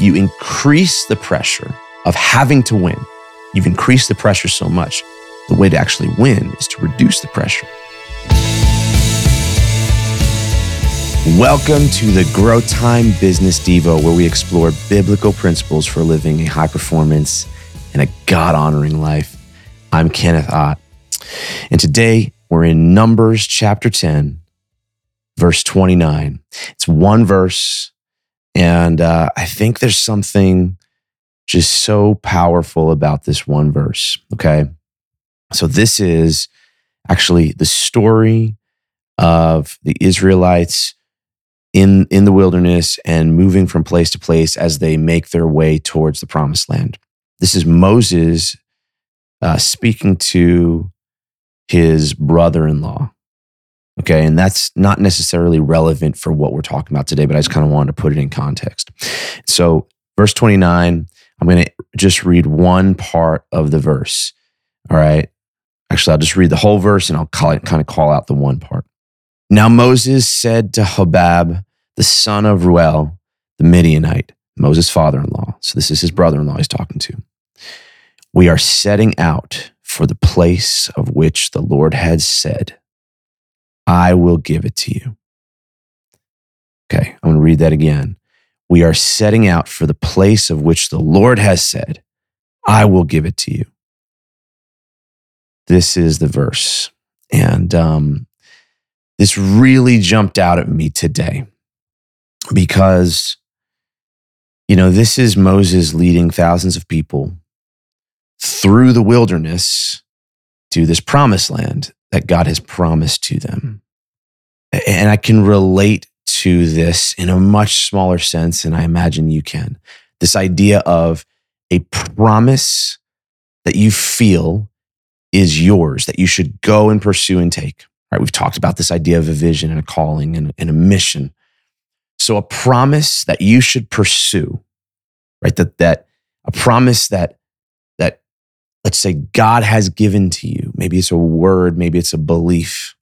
you increase the pressure of having to win, you've increased the pressure so much. The way to actually win is to reduce the pressure. Welcome to the Grow Time Business Devo, where we explore biblical principles for living a high performance and a God honoring life. I'm Kenneth Ott. And today we're in Numbers chapter 10, verse 29. It's one verse, and uh, I think there's something just so powerful about this one verse. Okay. So, this is actually the story of the Israelites in, in the wilderness and moving from place to place as they make their way towards the promised land. This is Moses uh, speaking to his brother in law. Okay. And that's not necessarily relevant for what we're talking about today, but I just kind of wanted to put it in context. So, verse 29, I'm going to just read one part of the verse. All right. Actually, I'll just read the whole verse and I'll it, kind of call out the one part. Now Moses said to Hobab, the son of Ruel, the Midianite, Moses' father in law. So, this is his brother in law he's talking to. We are setting out for the place of which the Lord has said, I will give it to you. Okay, I'm going to read that again. We are setting out for the place of which the Lord has said, I will give it to you. This is the verse. And um, this really jumped out at me today because, you know, this is Moses leading thousands of people through the wilderness to this promised land that God has promised to them. Hmm. And I can relate to this in a much smaller sense and I imagine you can. This idea of a promise that you feel is yours, that you should go and pursue and take. Right? We've talked about this idea of a vision and a calling and, and a mission. So a promise that you should pursue, right? That that a promise that let's say God has given to you. Maybe it's a word, maybe it's a belief,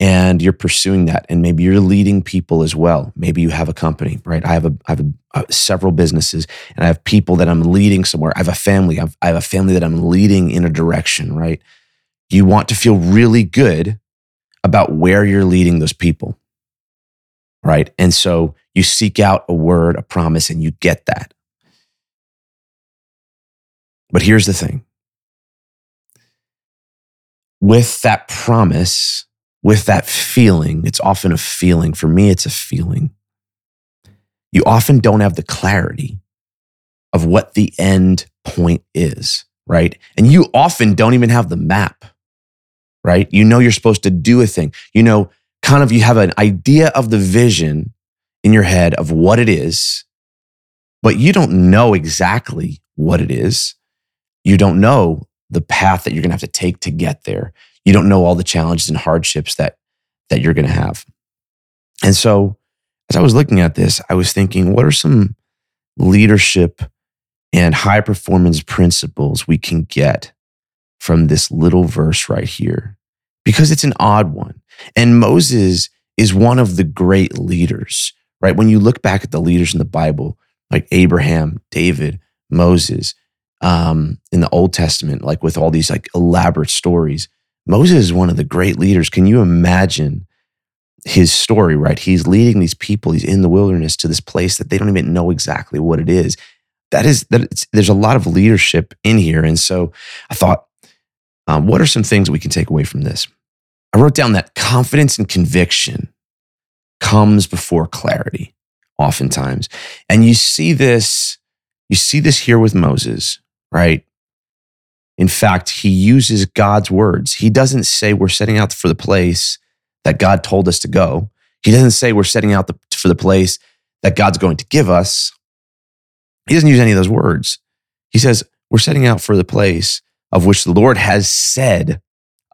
and you're pursuing that. And maybe you're leading people as well. Maybe you have a company, right? I have a, I have a, uh, several businesses, and I have people that I'm leading somewhere. I have a family. I've, I have a family that I'm leading in a direction, right? You want to feel really good about where you're leading those people, right? And so you seek out a word, a promise, and you get that. But here's the thing with that promise, with that feeling, it's often a feeling. For me, it's a feeling. You often don't have the clarity of what the end point is, right? And you often don't even have the map, right? You know you're supposed to do a thing. You know, kind of you have an idea of the vision in your head of what it is, but you don't know exactly what it is. You don't know the path that you're going to have to take to get there. You don't know all the challenges and hardships that that you're going to have. And so, as I was looking at this, I was thinking, what are some leadership and high performance principles we can get from this little verse right here? Because it's an odd one. And Moses is one of the great leaders, right? When you look back at the leaders in the Bible, like Abraham, David, Moses, um, in the Old Testament, like with all these like elaborate stories. Moses is one of the great leaders. Can you imagine his story, right? He's leading these people, he's in the wilderness to this place that they don't even know exactly what it is. That is, that there's a lot of leadership in here. And so I thought, um, what are some things we can take away from this? I wrote down that confidence and conviction comes before clarity, oftentimes. And you see this, you see this here with Moses, right? In fact, he uses God's words. He doesn't say we're setting out for the place that God told us to go. He doesn't say we're setting out the, for the place that God's going to give us. He doesn't use any of those words. He says, We're setting out for the place of which the Lord has said,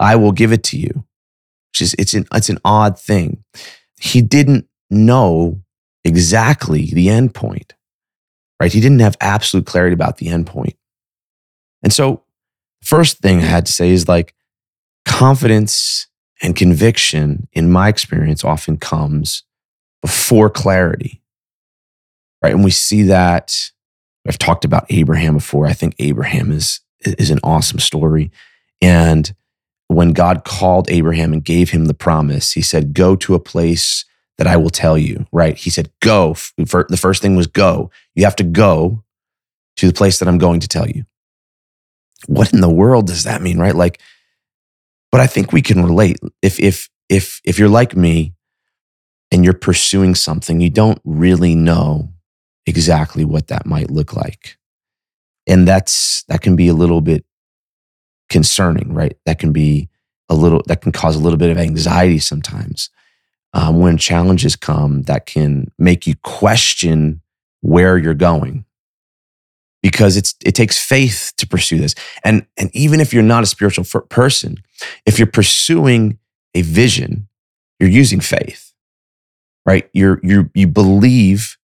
I will give it to you. Which is, it's an, it's an odd thing. He didn't know exactly the end point, right? He didn't have absolute clarity about the end point. And so, first thing I had to say is like confidence and conviction, in my experience, often comes before clarity, right? And we see that I've talked about Abraham before. I think Abraham is is an awesome story. And when God called Abraham and gave him the promise, he said, Go to a place that I will tell you, right? He said, Go. The first thing was go. You have to go to the place that I'm going to tell you. What in the world does that mean, right? Like, but I think we can relate. If, if, if, if you're like me and you're pursuing something, you don't really know exactly what that might look like. And that's, that can be a little bit concerning, right? That can be a little, that can cause a little bit of anxiety sometimes. Um, when challenges come that can make you question where you're going because it's it takes faith to pursue this and and even if you're not a spiritual person if you're pursuing a vision you're using faith right you're you you believe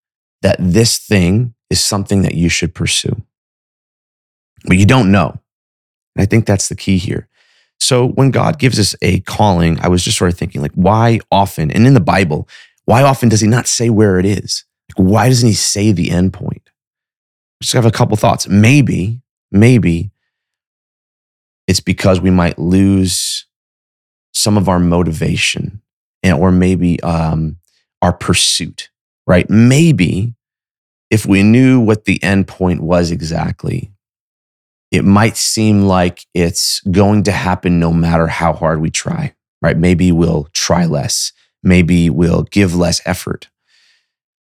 that this thing is something that you should pursue but you don't know and I think that's the key here. So when God gives us a calling, I was just sort of thinking, like, why often, and in the Bible, why often does he not say where it is? Like, why doesn't he say the end point? Just have a couple thoughts. Maybe, maybe it's because we might lose some of our motivation and or maybe um, our pursuit, right? Maybe if we knew what the end point was exactly, it might seem like it's going to happen no matter how hard we try, right? Maybe we'll try less. Maybe we'll give less effort.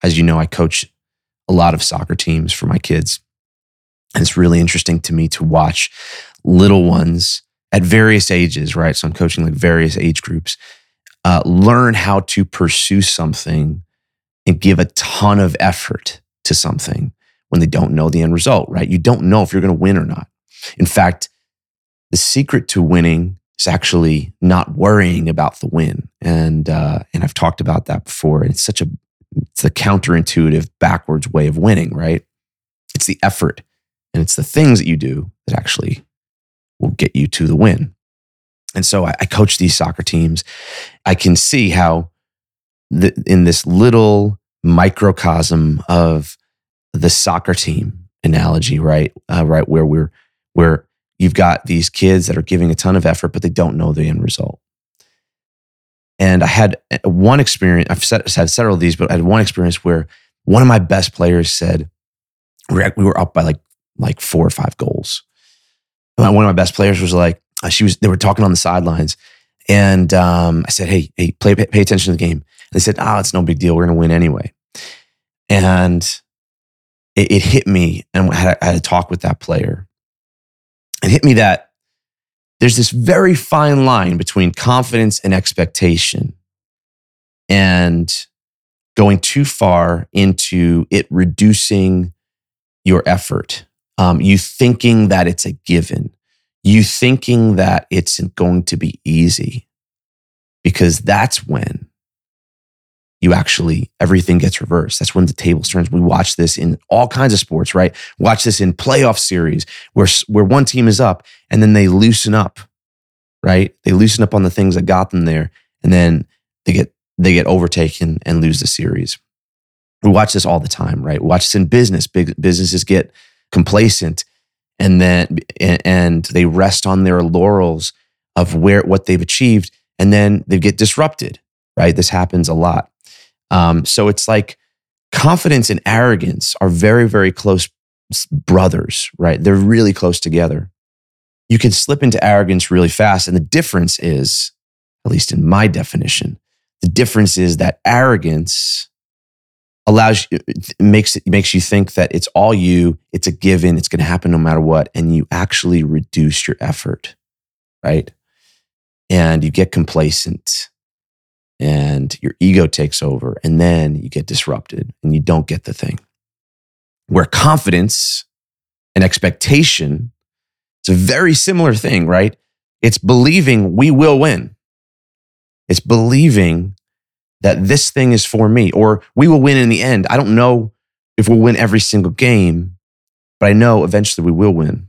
As you know, I coach a lot of soccer teams for my kids. And it's really interesting to me to watch little ones at various ages, right? So I'm coaching like various age groups, uh, learn how to pursue something and give a ton of effort to something when they don't know the end result, right? You don't know if you're going to win or not. In fact, the secret to winning is actually not worrying about the win. And uh, and I've talked about that before. And it's such a it's the counterintuitive, backwards way of winning, right? It's the effort and it's the things that you do that actually will get you to the win. And so I, I coach these soccer teams. I can see how the, in this little microcosm of the soccer team analogy, right? Uh, right where we're where you've got these kids that are giving a ton of effort, but they don't know the end result. And I had one experience, I've had several of these, but I had one experience where one of my best players said, we were up by like, like four or five goals. And one of my best players was like, uh, she was, they were talking on the sidelines. And um, I said, hey, hey, play, pay attention to the game. And they said, oh, it's no big deal. We're going to win anyway. And it, it, hit me. And I had, I had a talk with that player it hit me that there's this very fine line between confidence and expectation and going too far into it reducing your effort. Um, you thinking that it's a given, you thinking that it's going to be easy, because that's when you actually everything gets reversed. That's when the tables turns. We watch this in all kinds of sports, right? Watch this in playoff series where where one team is up and then they loosen up, right? They loosen up on the things that got them there, and then they get they get overtaken and lose the series. We watch this all the time, right? Watch this in business. Big businesses get complacent and then and they rest on their laurels of where what they've achieved, and then they get disrupted, right? This happens a lot. Um, so it's like confidence and arrogance are very, very close brothers, right? They're really close together. You can slip into arrogance really fast. And the difference is, at least in my definition, the difference is that arrogance allows you, makes it makes you think that it's all you, it's a given, it's going to happen no matter what, and you actually reduce your effort, right? And you get complacent and your ego takes over and then you get disrupted and you don't get the thing. Where confidence and expectation, it's a very similar thing, right? It's believing we will win. It's believing that this thing is for me or we will win in the end. I don't know if we'll win every single game, but I know eventually we will win.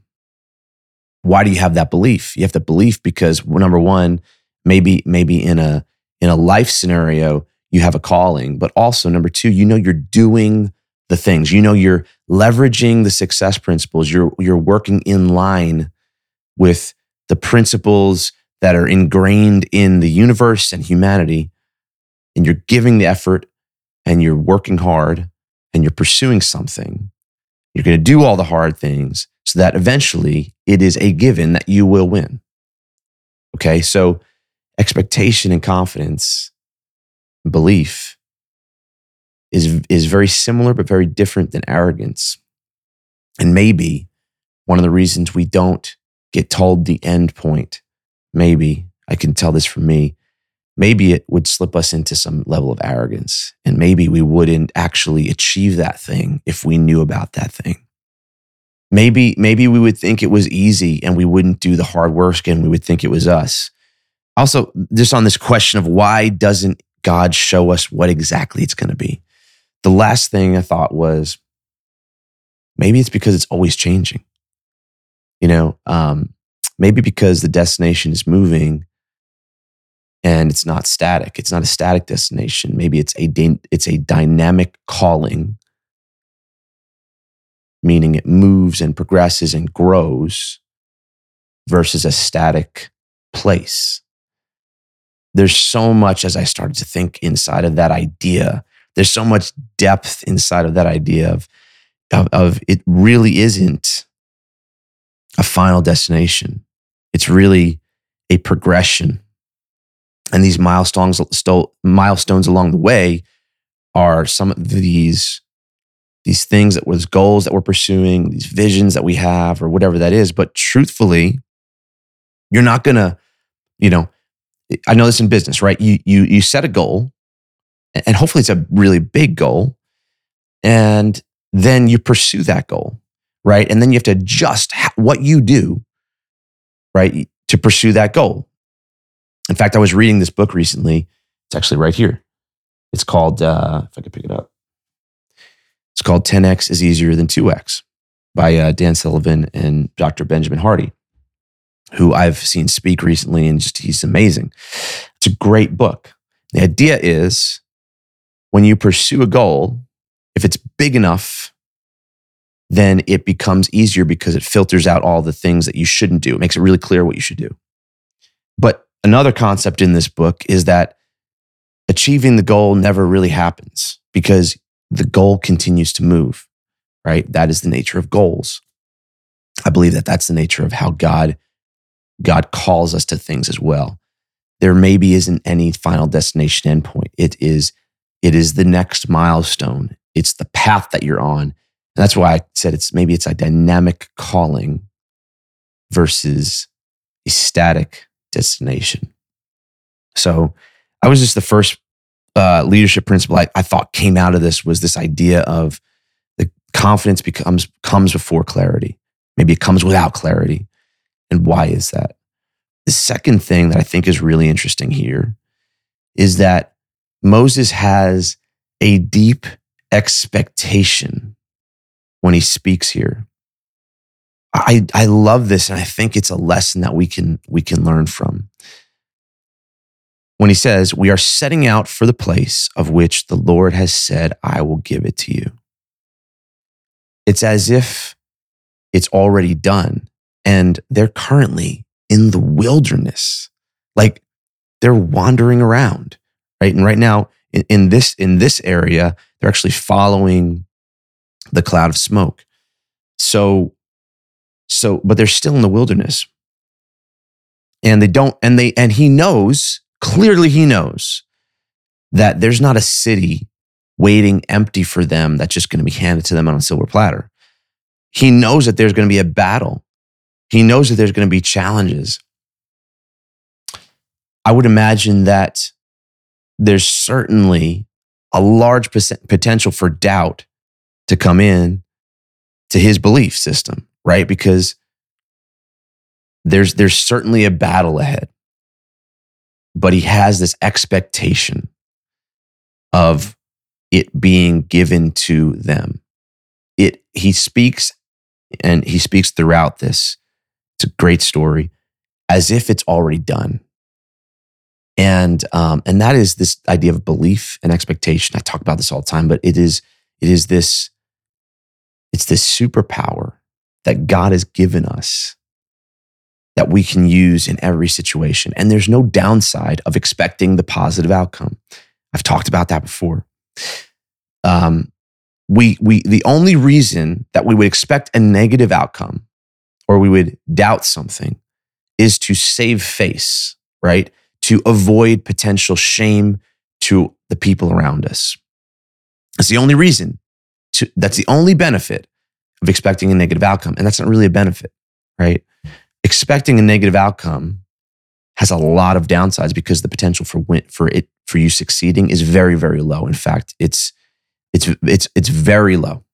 Why do you have that belief? You have the belief because number one, maybe maybe in a in a life scenario, you have a calling, but also number two, you know you're doing the things. You know you're leveraging the success principles. You're you're working in line with the principles that are ingrained in the universe and humanity and you're giving the effort and you're working hard and you're pursuing something. You're going to do all the hard things so that eventually it is a given that you will win. Okay? So expectation and confidence, belief is, is very similar, but very different than arrogance. And maybe one of the reasons we don't get told the end point, maybe I can tell this for me, maybe it would slip us into some level of arrogance. And maybe we wouldn't actually achieve that thing if we knew about that thing. Maybe, maybe we would think it was easy and we wouldn't do the hard work and we would think it was us. Also, just on this question of why doesn't God show us what exactly it's going to be? The last thing I thought was maybe it's because it's always changing. You know, um, maybe because the destination is moving and it's not static. It's not a static destination. Maybe it's a it's a dynamic calling, meaning it moves and progresses and grows, versus a static place. There's so much as I started to think inside of that idea there's so much depth inside of that idea of, of, of it really isn't a final destination. It's really a progression. And these milestones, milestones along the way are some of these, these things that was goals that we're pursuing, these visions that we have, or whatever that is. But truthfully, you're not gonna, you know, I know this in business, right? You you you set a goal and hopefully it's a really big goal. And then you pursue that goal, right? And then you have to adjust what you do, right, to pursue that goal. In fact, I was reading this book recently. It's actually right here. It's called, uh, if I could pick it up, it's called 10X is Easier Than 2X by uh, Dan Sullivan and Dr. Benjamin Hardy, who I've seen speak recently, and just he's amazing. It's a great book. The idea is when you pursue a goal, if it's big enough, then it becomes easier because it filters out all the things that you shouldn't do. It makes it really clear what you should do. But another concept in this book is that achieving the goal never really happens because the goal continues to move, right? That is the nature of goals. I believe that that's the nature of how God God calls us to things as well. There maybe isn't any final destination endpoint. It is it is the next milestone. It's the path that you're on. And that's why I said it's maybe it's a dynamic calling versus a static destination. So I was just the first uh, leadership principle I, I thought came out of this was this idea of the confidence becomes comes before clarity. Maybe it comes without clarity. And why is that? The second thing that I think is really interesting here is that Moses has a deep expectation when he speaks here. I, I love this and I think it's a lesson that we can, we can learn from. When he says, We are setting out for the place of which the Lord has said, I will give it to you. It's as if it's already done and they're currently in the wilderness. Like they're wandering around right? And right now, in, in this in this area, they're actually following the cloud of smoke. So, so, but they're still in the wilderness, and they don't, and they, and he knows clearly, he knows that there's not a city waiting empty for them that's just going to be handed to them on a silver platter. He knows that there's going to be a battle. He knows that there's going to be challenges. I would imagine that there's certainly a large potential for doubt to come in to his belief system, right? Because there's there's certainly a battle ahead. But he has this expectation of it being given to them. It he speaks and he speaks throughout this. It's a great story as if it's already done and um, and that is this idea of belief and expectation. I talk about this all the time, but it is it is this It's this superpower that God has given us that we can use in every situation. And there's no downside of expecting the positive outcome. I've talked about that before. Um, we, we, the only reason that we would expect a negative outcome or we would doubt something is to save face, right? To avoid potential shame to the people around us. That's the only reason. To, that's the only benefit of expecting a negative outcome. And that's not really a benefit, right? Expecting a negative outcome has a lot of downsides because the potential for win, for it for you succeeding is very very low. In fact, it's it's it's it's very low.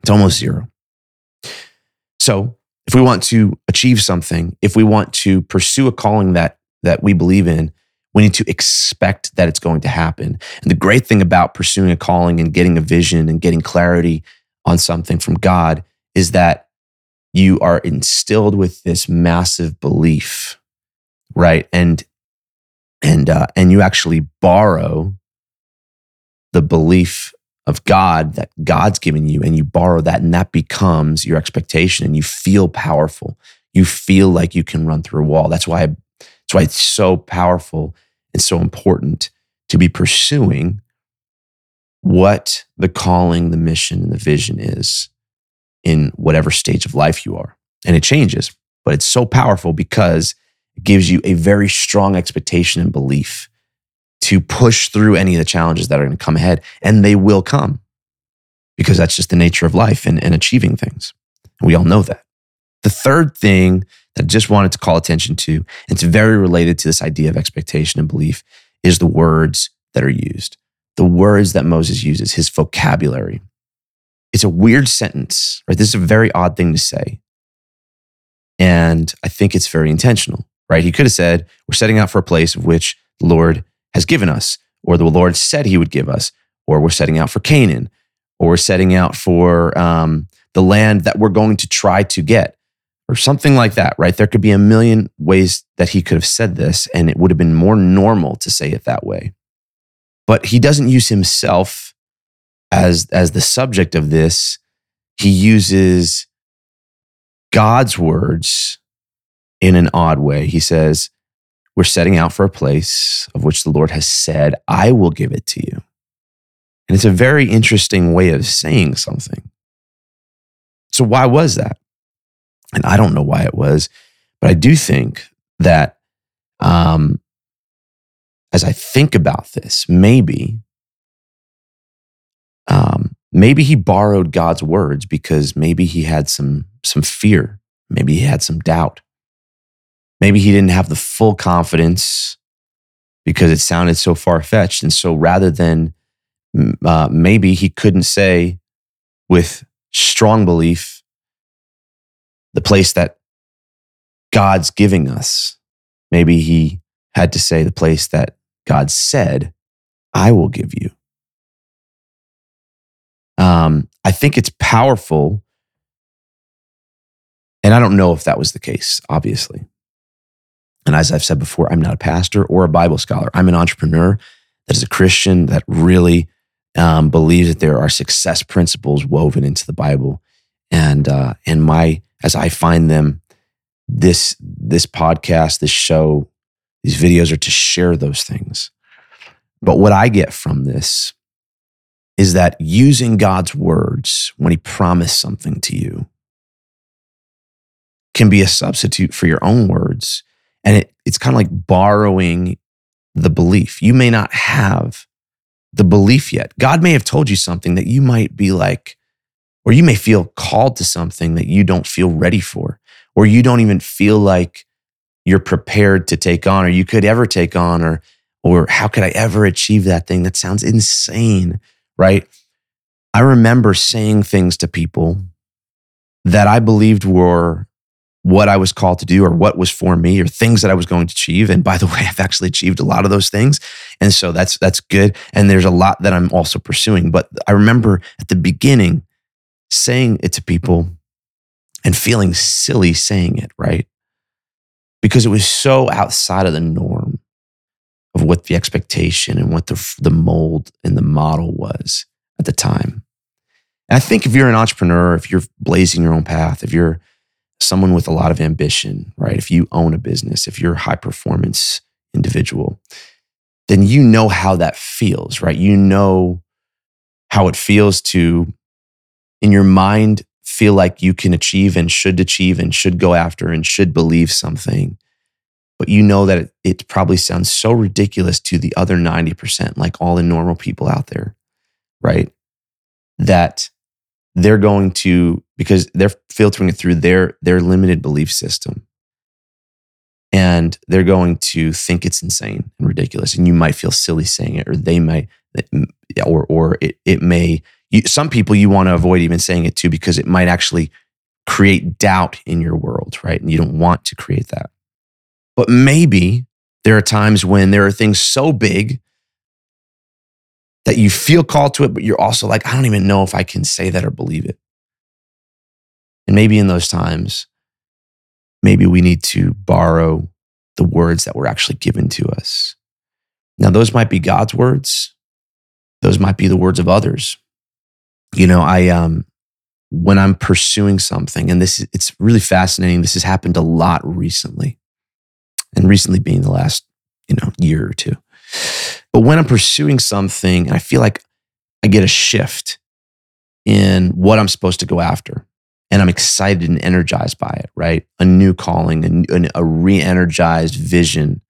It's almost zero. So, if we want to achieve something, if we want to pursue a calling that that we believe in, we need to expect that it's going to happen. And the great thing about pursuing a calling and getting a vision and getting clarity on something from God is that you are instilled with this massive belief, right? And and uh, and you actually borrow the belief of God that God's given you, and you borrow that, and that becomes your expectation, and you feel powerful. You feel like you can run through a wall. That's why. That's why it's so powerful and so important to be pursuing what the calling, the mission, and the vision is in whatever stage of life you are. And it changes, but it's so powerful because it gives you a very strong expectation and belief to push through any of the challenges that are going to come ahead. And they will come because that's just the nature of life and, and achieving things. We all know that. The third thing that I just wanted to call attention to, and it's very related to this idea of expectation and belief, is the words that are used the words that Moses uses, his vocabulary. It's a weird sentence, right? This is a very odd thing to say. And I think it's very intentional, right? He could have said, We're setting out for a place of which the Lord has given us, or the Lord said he would give us, or we're setting out for Canaan, or we're setting out for um, the land that we're going to try to get, or something like that, right? There could be a million ways that he could have said this, and it would have been more normal to say it that way. But he doesn't use himself as as the subject of this. He uses god's words in an odd way. He says we're setting out for a place of which the lord has said i will give it to you. And it's a very interesting way of saying something. So why was that? And i don't know why it was but i do think that um, as I think about this, maybe, um, maybe he borrowed God's words because maybe he had some some fear, maybe he had some doubt, maybe he didn't have the full confidence because it sounded so far fetched, and so rather than uh, maybe he couldn't say with strong belief the place that God's giving us. Maybe he had to say the place that God said, I will give you. Um, I think it's powerful. And I don't know if that was the case, obviously. And as I've said before, I'm not a pastor or a Bible scholar. I'm an entrepreneur that is a Christian that really um, believes that there are success principles woven into the Bible. And uh, and my as I find them, this this podcast, this show these videos are to share those things. But what I get from this is that using God's words when He promised something to you can be a substitute for your own words. And it, it's kind of like borrowing the belief. You may not have the belief yet. God may have told you something that you might be like, or you may feel called to something that you don't feel ready for, or you don't even feel like you're prepared to take on or you could ever take on or or how could I ever achieve that thing? That sounds insane, right? I remember saying things to people that I believed were what I was called to do or what was for me or things that I was going to achieve. And by the way, I've actually achieved a lot of those things. And so that's that's good. And there's a lot that I'm also pursuing. But I remember at the beginning saying it to people and feeling silly saying it, right? because it was so outside of the norm of what the expectation and what the, the mold and the model was at the time. And I think if you're an entrepreneur, if you're blazing your own path, if you're someone with a lot of ambition, right? If you own a business, if you're a high performance individual, then you know how that feels, right? You know how it feels to, in your mind, feel like you can achieve and should achieve and should go after and should believe something. But you know that it, it probably sounds so ridiculous to the other 90%, like all the normal people out there, right? That they're going to, because they're filtering it through their, their limited belief system. And they're going to think it's insane and ridiculous. And you might feel silly saying it, or they might, or, or it, it may you, some people you want to avoid even saying it to because it might actually create doubt in your world, right? And you don't want to create that. But maybe there are times when there are things so big that you feel called to it, but you're also like, I don't even know if I can say that or believe it. And maybe in those times, maybe we need to borrow the words that were actually given to us. Now, those might be God's words, those might be the words of others you know, I um when I'm pursuing something, and this it's really fascinating. This has happened a lot recently, and recently being the last you know year or two. But when I'm pursuing something, I feel like I get a shift in what I'm supposed to go after, and I'm excited and energized by it. Right, a new calling, a, a re-energized vision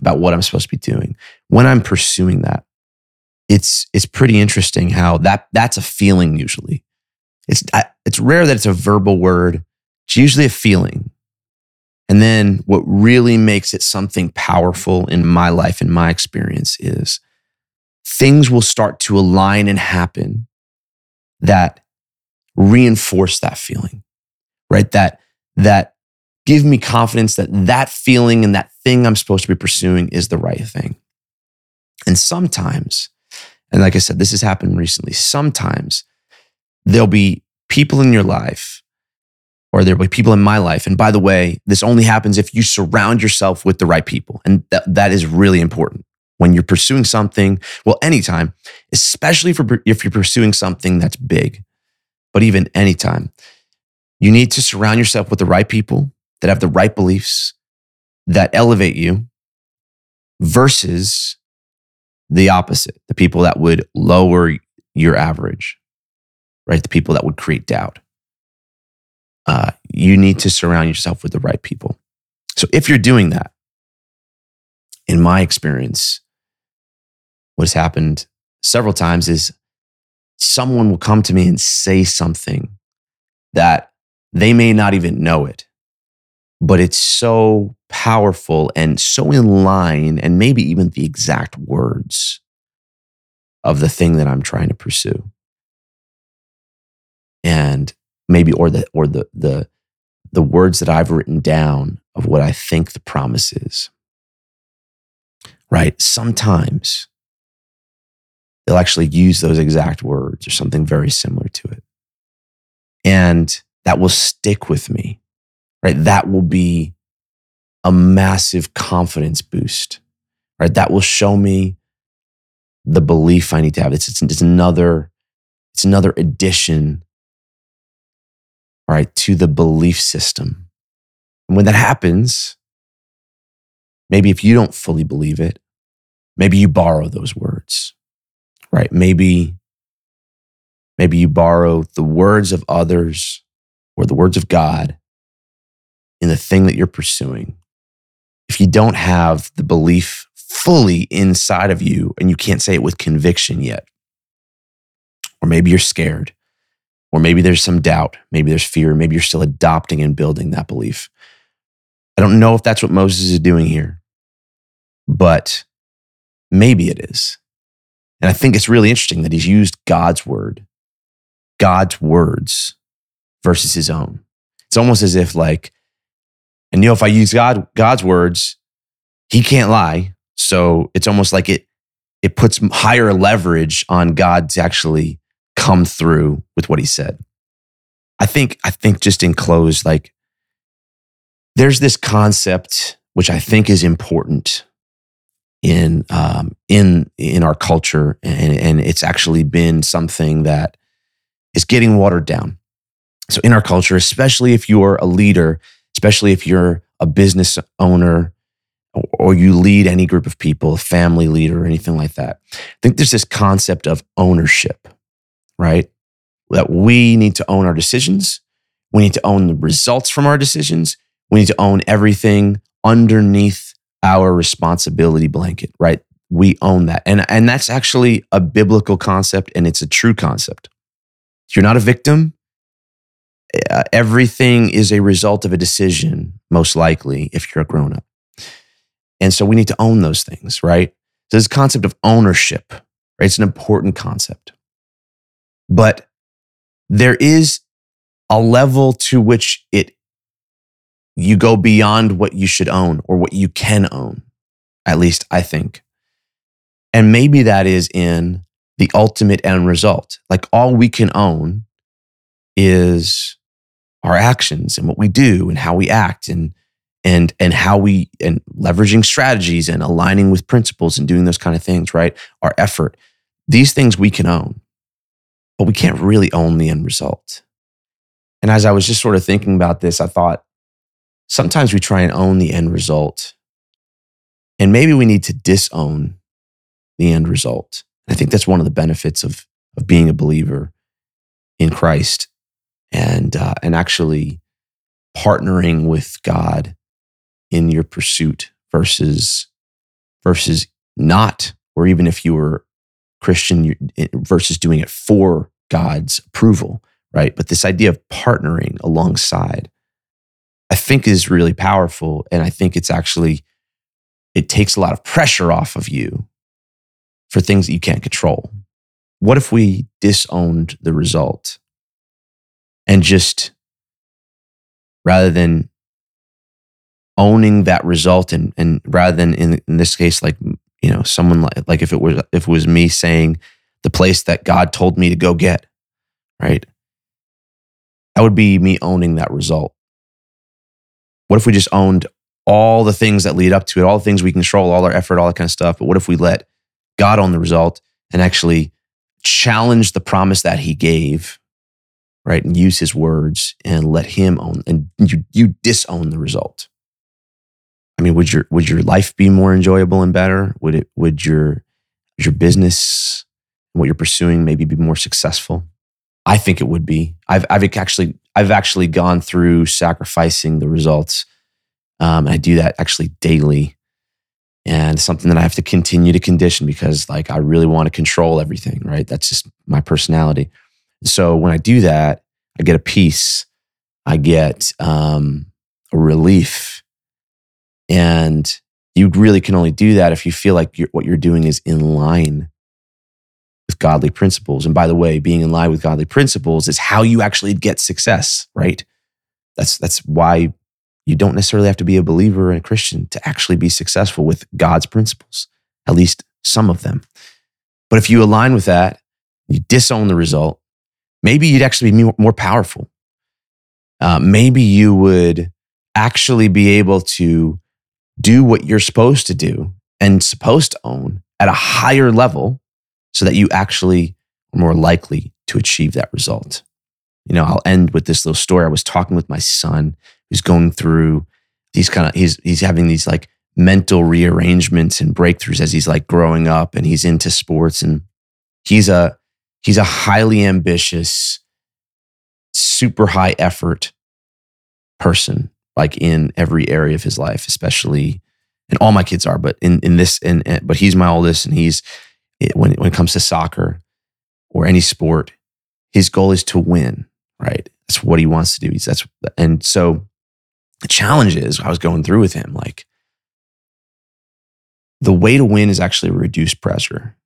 about what I'm supposed to be doing. When I'm pursuing that, it's it's pretty interesting how that that's a feeling usually. It's I, it's rare that it's a verbal word. It's usually a feeling. And then what really makes it something powerful in my life and my experience is things will start to align and happen that reinforce that feeling. Right? That that give me confidence that that feeling and that thing I'm supposed to be pursuing is the right thing. And sometimes and like I said, this has happened recently. Sometimes there'll be people in your life, or there'll be people in my life. And by the way, this only happens if you surround yourself with the right people. And that, that is really important when you're pursuing something. Well, anytime, especially for, if you're pursuing something that's big, but even anytime, you need to surround yourself with the right people that have the right beliefs that elevate you versus the opposite the people that would lower your average, right? The people that would create doubt. Uh, you need to surround yourself with the right people. So if you're doing that, in my experience, what has happened several times is someone will come to me and say something that they may not even know it, but it's so powerful and so in line, and maybe even the exact words of the thing that I'm trying to pursue. And maybe, or the, or the, the, the words that I've written down of what I think the promise is. Right? Sometimes they'll actually use those exact words or something very similar to it. And that will stick with me right? That will be a massive confidence boost, right? That will show me the belief I need to have. It's, it's, it's another, it's another addition, right, to the belief system. And when that happens, maybe if you don't fully believe it, maybe you borrow those words, right? Maybe, maybe you borrow the words of others or the words of God in the thing that you're pursuing, if you don't have the belief fully inside of you and you can't say it with conviction yet, or maybe you're scared, or maybe there's some doubt, maybe there's fear, maybe you're still adopting and building that belief. I don't know if that's what Moses is doing here, but maybe it is. And I think it's really interesting that he's used God's word, God's words versus his own. It's almost as if, like, and you know, if I use God God's words, He can't lie. So it's almost like it it puts higher leverage on God to actually come through with what He said. I think I think just in close, like there's this concept which I think is important in um, in in our culture, and, and it's actually been something that is getting watered down. So in our culture, especially if you're a leader, especially if you're a business owner or you lead any group of people, a family leader or anything like that, I think there's this concept of ownership, right? That we need to own our decisions. We need to own the results from our decisions. We need to own everything underneath our responsibility blanket, right? We own that. And, and that's actually a biblical concept and it's a true concept. You're not a victim. Uh, everything is a result of a decision, most likely, if you're a grown up. And so we need to own those things, right? So this concept of ownership, right? It's an important concept. But there is a level to which it you go beyond what you should own or what you can own. At least I think. And maybe that is in the ultimate end result. Like all we can own is our actions and what we do and how we act and and and how we and leveraging strategies and aligning with principles and doing those kind of things, right? Our effort. These things we can own, but we can't really own the end result. And as I was just sort of thinking about this, I thought sometimes we try and own the end result. And maybe we need to disown the end result. I think that's one of the benefits of, of being a believer in Christ and, uh, and actually partnering with God in your pursuit versus, versus not, or even if you were Christian versus doing it for God's approval, right? But this idea of partnering alongside, I think is really powerful. And I think it's actually, it takes a lot of pressure off of you for things that you can't control. What if we disowned the result and just rather than owning that result and and rather than in, in this case like you know someone like like if it was if it was me saying the place that God told me to go get right? That would be me owning that result. What if we just owned all the things that lead up to it all the things we control all our effort all that kind of stuff but what if we let God own the result and actually challenge the promise that he gave right and use his words and let him own and you you disown the result? I mean, would your would your life be more enjoyable and better? Would it would your your business what you're pursuing maybe be more successful? I think it would be. I've I've actually I've actually gone through sacrificing the results. Um, and I do that actually daily, and something that I have to continue to condition because like I really want to control everything. Right, that's just my personality. So when I do that, I get a peace. I get um, a relief and you really can only do that if you feel like you're, what you're doing is in line with godly principles. And by the way, being in line with godly principles is how you actually get success, right? That's, that's why you don't necessarily have to be a believer and a Christian to actually be successful with God's principles, at least some of them. But if you align with that, you disown the result, maybe you'd actually be more powerful. Uh, maybe you would actually be able to do what you're supposed to do and supposed to own at a higher level so that you actually are more likely to achieve that result. You know, I'll end with this little story. I was talking with my son who's going through these kind of he's he's having these like mental rearrangements and breakthroughs as he's like growing up and he's into sports and he's a he's a highly ambitious super high effort person like in every area of his life, especially, and all my kids are, but in, in this, and eh, but he's my oldest and he's, when, when it comes to soccer or any sport, his goal is to win, right? That's what he wants to do. He's, that's, and so the challenge is I was going through with him, like the way to win is actually reduce pressure.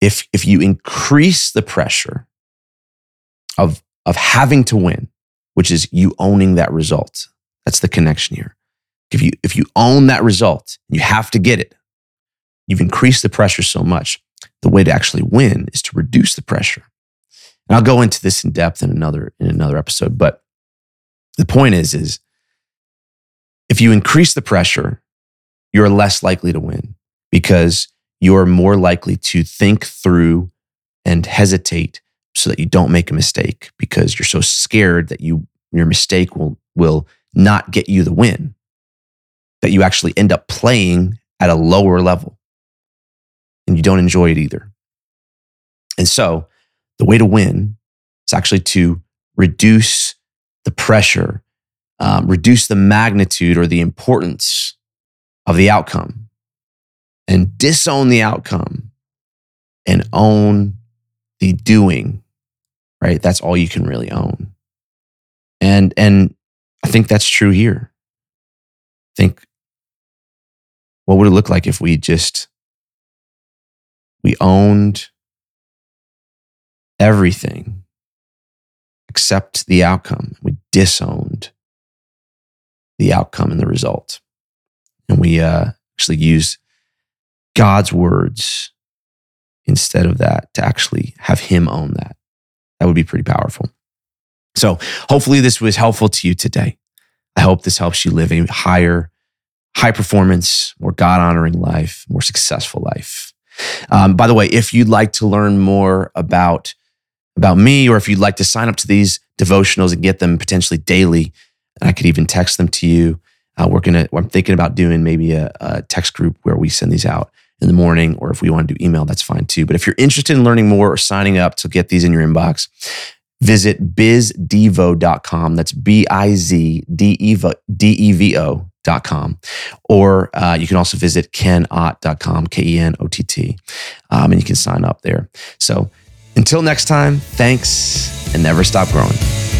If, if you increase the pressure of, of having to win, which is you owning that result, that's the connection here. If you, if you own that result, you have to get it. You've increased the pressure so much. The way to actually win is to reduce the pressure. And I'll go into this in depth in another, in another episode. But the point is, is if you increase the pressure, you're less likely to win because you're more likely to think through and hesitate so that you don't make a mistake because you're so scared that you your mistake will will not get you the win that you actually end up playing at a lower level and you don't enjoy it either. And so, the way to win is actually to reduce the pressure, um, reduce the magnitude or the importance of the outcome, and disown the outcome and own the doing. Right? That's all you can really own. And and I think that's true here. I think what would it look like if we just we owned everything except the outcome. We disowned the outcome and the result. And we uh, actually use God's words instead of that to actually have Him own that. That would be pretty powerful. So, hopefully, this was helpful to you today. I hope this helps you live a higher, high performance, more God honoring life, more successful life. Um, by the way, if you'd like to learn more about about me, or if you'd like to sign up to these devotionals and get them potentially daily, I could even text them to you. Uh, we're gonna. I'm thinking about doing maybe a, a text group where we send these out in the morning, or if we want to do email, that's fine too. But if you're interested in learning more or signing up to get these in your inbox, visit bizdevo.com. That's B I Z D E V O.com. Or uh, you can also visit kenott.com, K E N O T T, um, and you can sign up there. So until next time, thanks and never stop growing.